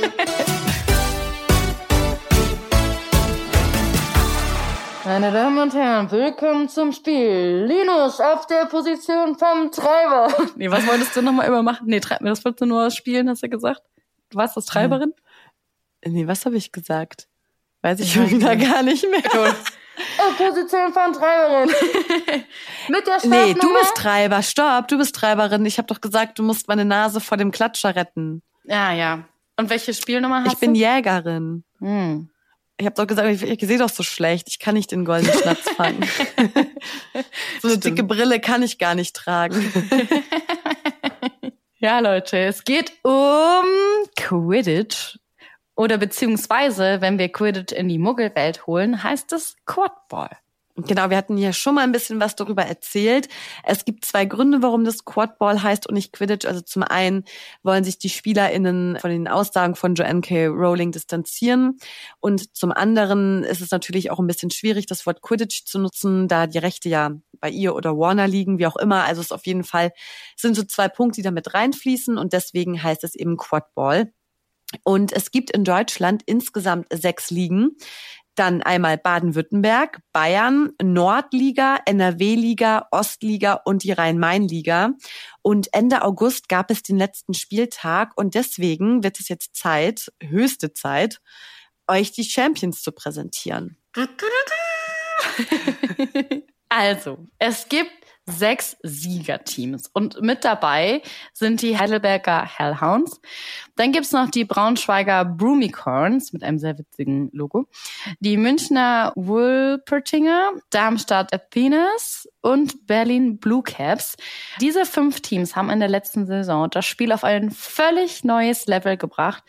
Meine Damen und Herren, willkommen zum Spiel. Linus auf der Position vom Treiber. Nee, was wolltest du nochmal immer machen? Nee, treib mir, das wolltest du nur spielen, hast du gesagt? Du warst das Treiberin? Nee, was habe ich gesagt? Weiß ich schon wieder gar nicht mehr. Position von Treiberin. Mit der Nee, du bist Treiber. Stopp, du bist Treiberin. Ich habe doch gesagt, du musst meine Nase vor dem Klatscher retten. Ja, ja. Und welche Spielnummer hast du? Ich bin Jägerin. Hm. Ich habe doch gesagt, ich, ich sehe doch so schlecht. Ich kann nicht den goldenen Schnatz (laughs) fangen. (laughs) so eine dicke Brille kann ich gar nicht tragen. (laughs) ja, Leute, es geht um Quidditch. Oder beziehungsweise, wenn wir Quidditch in die Muggelwelt holen, heißt es Quadball. Genau, wir hatten ja schon mal ein bisschen was darüber erzählt. Es gibt zwei Gründe, warum das Quadball heißt und nicht Quidditch. Also zum einen wollen sich die SpielerInnen von den Aussagen von Joanne K. Rowling distanzieren. Und zum anderen ist es natürlich auch ein bisschen schwierig, das Wort Quidditch zu nutzen, da die Rechte ja bei ihr oder Warner liegen, wie auch immer. Also es auf jeden Fall sind so zwei Punkte, die damit reinfließen und deswegen heißt es eben Quadball. Und es gibt in Deutschland insgesamt sechs Ligen. Dann einmal Baden-Württemberg, Bayern, Nordliga, NRW-Liga, Ostliga und die Rhein-Main-Liga. Und Ende August gab es den letzten Spieltag und deswegen wird es jetzt Zeit, höchste Zeit, euch die Champions zu präsentieren. (laughs) also, es gibt sechs Siegerteams. Und mit dabei sind die Heidelberger Hellhounds. Dann gibt's noch die Braunschweiger Brumicorns mit einem sehr witzigen Logo. Die Münchner Wolpertinger, Darmstadt Athenas und Berlin Blue Caps. Diese fünf Teams haben in der letzten Saison das Spiel auf ein völlig neues Level gebracht.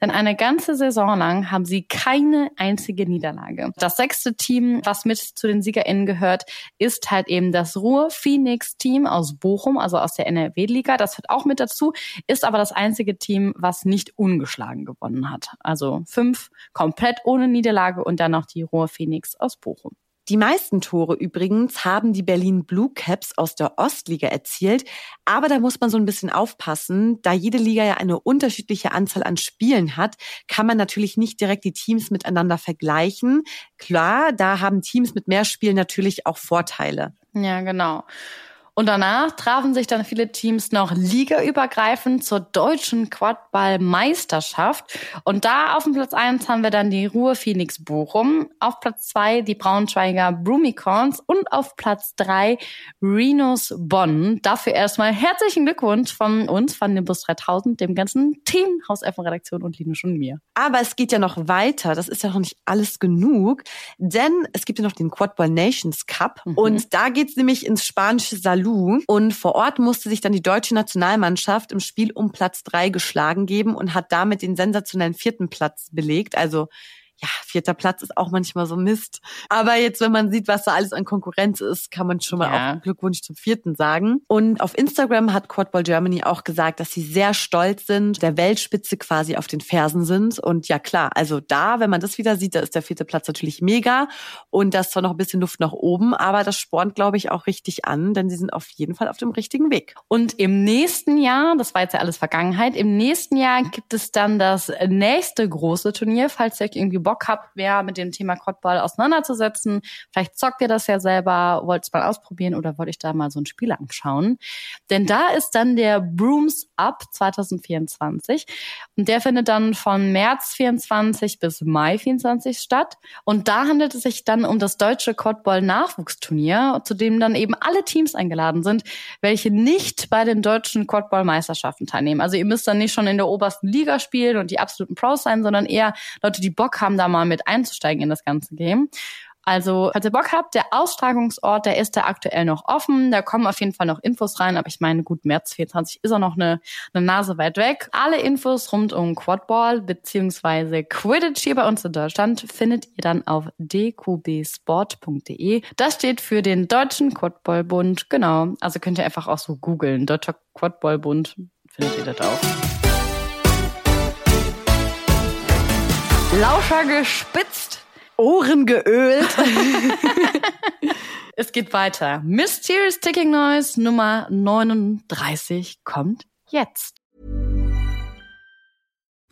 Denn eine ganze Saison lang haben sie keine einzige Niederlage. Das sechste Team, was mit zu den SiegerInnen gehört, ist halt eben das Ruhr Phoenix Team aus Bochum, also aus der NRW-Liga. Das hört auch mit dazu, ist aber das einzige Team, was nicht ungeschlagen gewonnen hat. Also fünf komplett ohne Niederlage und dann noch die Ruhr Phoenix aus Bochum. Die meisten Tore übrigens haben die Berlin Blue Caps aus der Ostliga erzielt. Aber da muss man so ein bisschen aufpassen. Da jede Liga ja eine unterschiedliche Anzahl an Spielen hat, kann man natürlich nicht direkt die Teams miteinander vergleichen. Klar, da haben Teams mit mehr Spielen natürlich auch Vorteile. Ja, genau. Und danach trafen sich dann viele Teams noch ligaübergreifend zur deutschen Quadball-Meisterschaft. Und da auf dem Platz eins haben wir dann die Ruhr Phoenix Bochum, auf Platz zwei die Braunschweiger Brumicorns und auf Platz drei Rhinos Bonn. Dafür erstmal herzlichen Glückwunsch von uns, von Nimbus 3000, dem ganzen Team, Haus Redaktion und Linus und mir. Aber es geht ja noch weiter. Das ist ja noch nicht alles genug, denn es gibt ja noch den Quadball Nations Cup mhm. und da geht's nämlich ins spanische Salon Salou. Und vor Ort musste sich dann die deutsche Nationalmannschaft im Spiel um Platz drei geschlagen geben und hat damit den sensationellen vierten Platz belegt. Also ja, vierter Platz ist auch manchmal so Mist. Aber jetzt, wenn man sieht, was da alles an Konkurrenz ist, kann man schon mal ja. auch Glückwunsch zum vierten sagen. Und auf Instagram hat Quadball Germany auch gesagt, dass sie sehr stolz sind, der Weltspitze quasi auf den Fersen sind. Und ja, klar, also da, wenn man das wieder sieht, da ist der vierte Platz natürlich mega. Und da ist zwar noch ein bisschen Luft nach oben, aber das spornt, glaube ich, auch richtig an, denn sie sind auf jeden Fall auf dem richtigen Weg. Und im nächsten Jahr, das war jetzt ja alles Vergangenheit, im nächsten Jahr gibt es dann das nächste große Turnier, falls ihr euch irgendwie Bock habt, mehr mit dem Thema Cottball auseinanderzusetzen. Vielleicht zockt ihr das ja selber, wollt es mal ausprobieren oder wollt ich da mal so ein Spiel anschauen. Denn da ist dann der Brooms Up 2024 und der findet dann von März 24 bis Mai 24 statt. Und da handelt es sich dann um das deutsche Cottball Nachwuchsturnier, zu dem dann eben alle Teams eingeladen sind, welche nicht bei den deutschen Cottball Meisterschaften teilnehmen. Also ihr müsst dann nicht schon in der obersten Liga spielen und die absoluten Pros sein, sondern eher Leute, die Bock haben, da mal mit einzusteigen in das ganze Game. Also, falls ihr Bock habt, der Austragungsort, der ist da aktuell noch offen. Da kommen auf jeden Fall noch Infos rein, aber ich meine, gut, März 24 ist auch noch eine, eine Nase weit weg. Alle Infos rund um Quadball beziehungsweise Quidditch hier bei uns in Deutschland findet ihr dann auf dqbsport.de. Das steht für den Deutschen Quadballbund. Genau. Also könnt ihr einfach auch so googeln. Deutscher Quadballbund findet ihr das auch. Lauscher gespitzt, Ohren geölt. (laughs) es geht weiter. Mysterious Ticking Noise Nummer 39 kommt jetzt.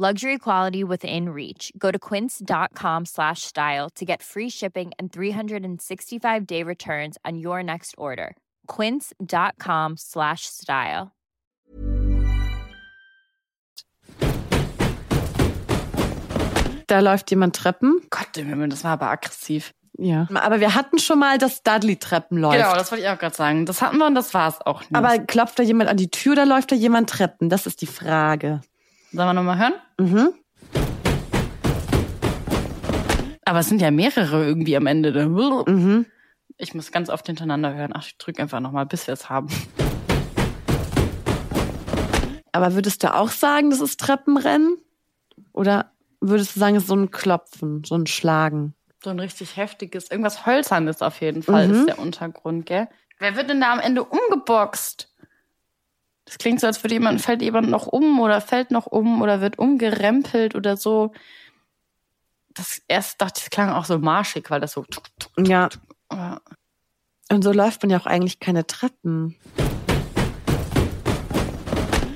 Luxury quality within reach. Go to quince.com slash style to get free shipping and 365 day returns on your next order. Quince.com slash style. Da läuft jemand Treppen. Gott, im Himmel, das war aber aggressiv. Ja. Aber wir hatten schon mal, dass Dudley Treppen läuft. Genau, das wollte ich auch gerade sagen. Das hatten wir und das war es auch nicht. Aber klopft da jemand an die Tür oder läuft da jemand Treppen? Das ist die Frage. Sollen wir nochmal hören? Mhm. Aber es sind ja mehrere irgendwie am Ende. Mhm. Ich muss ganz oft hintereinander hören. Ach, ich drücke einfach nochmal, bis wir es haben. Aber würdest du auch sagen, das ist Treppenrennen? Oder würdest du sagen, es ist so ein Klopfen, so ein Schlagen? So ein richtig heftiges, irgendwas Hölzernes auf jeden Fall Mhm. ist der Untergrund, gell? Wer wird denn da am Ende umgeboxt? Das klingt so, als würde jemand, fällt jemand noch um oder fällt noch um oder wird umgerempelt oder so. Das erst dachte ich, das klang auch so marschig, weil das so. tuk, tuk, Ja. aber Und so läuft man ja auch eigentlich keine Treppen.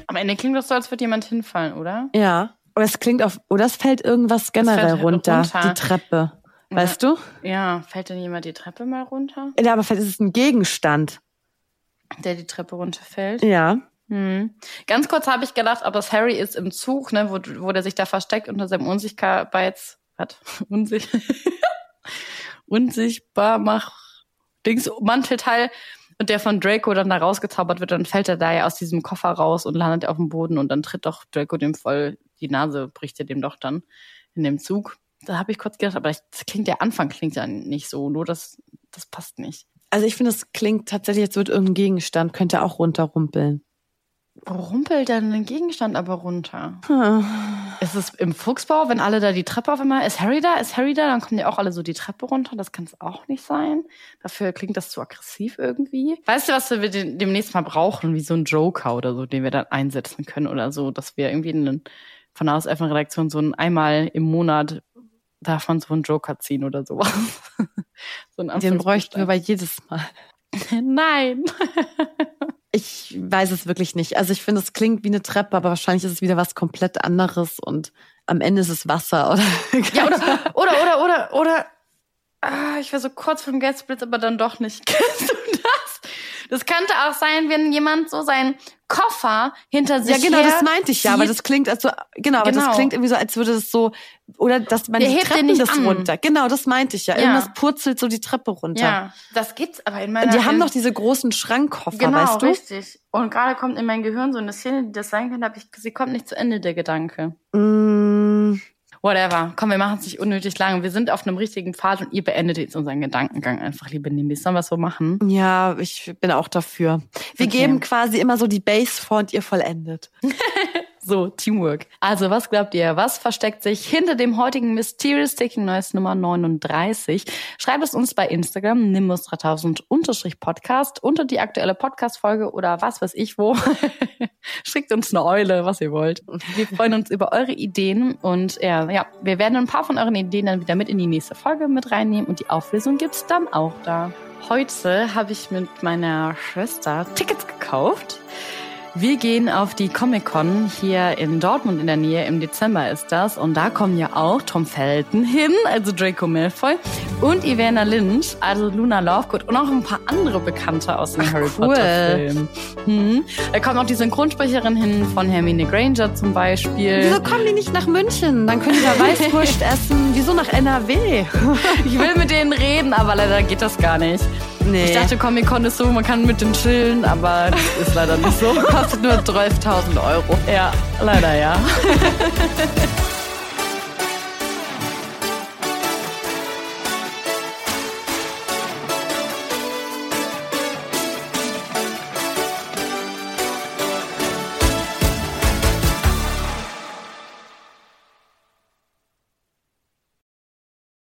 Am Ende klingt das so, als würde jemand hinfallen, oder? Ja. Oder es klingt auf, oder es fällt irgendwas generell fällt runter, runter. die Treppe. Weißt du? Ja, fällt denn jemand die Treppe mal runter? Ja, aber vielleicht ist es ein Gegenstand. Der die Treppe runterfällt? Ja. Hm. Ganz kurz habe ich gedacht, ob das Harry ist im Zug, ne, wo, wo der sich da versteckt unter seinem Unsichtbarkeits... Was? (laughs) Unsich (laughs) Unsichtbar mach Dings Mantelteil und der von Draco dann da rausgezaubert wird, dann fällt er da ja aus diesem Koffer raus und landet auf dem Boden und dann tritt doch Draco dem voll die Nase, bricht er dem doch dann in dem Zug. Da habe ich kurz gedacht, aber das klingt der Anfang klingt ja nicht so, nur das das passt nicht. Also ich finde, es klingt tatsächlich, als würde irgendein Gegenstand, könnte auch runterrumpeln. Wo rumpelt denn ein Gegenstand aber runter? Hm. Ist es im Fuchsbau, wenn alle da die Treppe auf einmal, ist Harry da, ist Harry da, dann kommen die auch alle so die Treppe runter, das kann es auch nicht sein. Dafür klingt das zu aggressiv irgendwie. Weißt du, was wir demnächst mal brauchen, wie so ein Joker oder so, den wir dann einsetzen können oder so, dass wir irgendwie einen, von der Redaktion so ein einmal im Monat davon so einen Joker ziehen oder sowas. (laughs) so ein Den bräuchten wir aber jedes Mal. (laughs) Nein. (laughs) Ich weiß es wirklich nicht. Also ich finde, es klingt wie eine Treppe, aber wahrscheinlich ist es wieder was komplett anderes und am Ende ist es Wasser (laughs) oder. Ja, oder, oder, oder, oder, oder, ah, ich war so kurz vom Geldsplit, aber dann doch nicht. (laughs) Kennst du das? Das könnte auch sein, wenn jemand so seinen Koffer hinter sich Ja, genau, her das meinte ich ja, aber das klingt also genau, aber Genau. das klingt irgendwie so, als würde es so oder dass man Der die Treppen nicht das an. runter. Genau, das meinte ich ja. Ja. Irgendwas purzelt so die Treppe runter. Ja, das gibt's aber in meiner... Und die haben doch diese großen Schrankkoffer, Genau, weißt du? richtig. Und gerade kommt in mein Gehirn so eine Szene, die das sein könnte, aber ich, sie kommt nicht zu Ende, der Gedanke. Mm, Whatever. Komm, wir machen es nicht unnötig lang. Wir sind auf einem richtigen Pfad und ihr beendet jetzt unseren Gedankengang einfach, liebe Nimbis. Sollen wir es so machen? ja, ich bin auch dafür. Wir Okay. geben quasi immer so die Base vor und ihr vollendet. (laughs) So, Teamwork. Also, was glaubt ihr? Was versteckt sich hinter dem heutigen Mysterious Taking Noise Nummer 39? Schreibt es uns bei Instagram, nimbus3000-podcast, unter die aktuelle Podcast-Folge oder was weiß ich wo. (laughs) Schickt uns eine Eule, was ihr wollt. Wir freuen uns über eure Ideen und ja, ja, wir werden ein paar von euren Ideen dann wieder mit in die nächste Folge mit reinnehmen und die Auflösung gibt's dann auch da. Heute habe ich mit meiner Schwester Tickets gekauft. Wir gehen auf die Comic-Con hier in Dortmund in der Nähe. Im Dezember ist das. Und da kommen ja auch Tom Felton hin, also Draco Malfoy, und Ivana Lynch, also Luna Lovegood und auch ein paar andere Bekannte aus den Harry cool. Potter-Filmen. Hm. Da kommt auch die Synchronsprecherin hin von Hermine Granger zum Beispiel. Wieso kommen die nicht nach München? Dann können die da (laughs) Weißwurst essen. Wieso nach NRW? Ich will mit denen reden, aber leider geht das gar nicht. Nee. Ich dachte, Comic-Con ist so, man kann mit denen chillen, aber das ist leider nicht so. (laughs) kostet nur 12.000 Euro. Ja, leider ja. (laughs)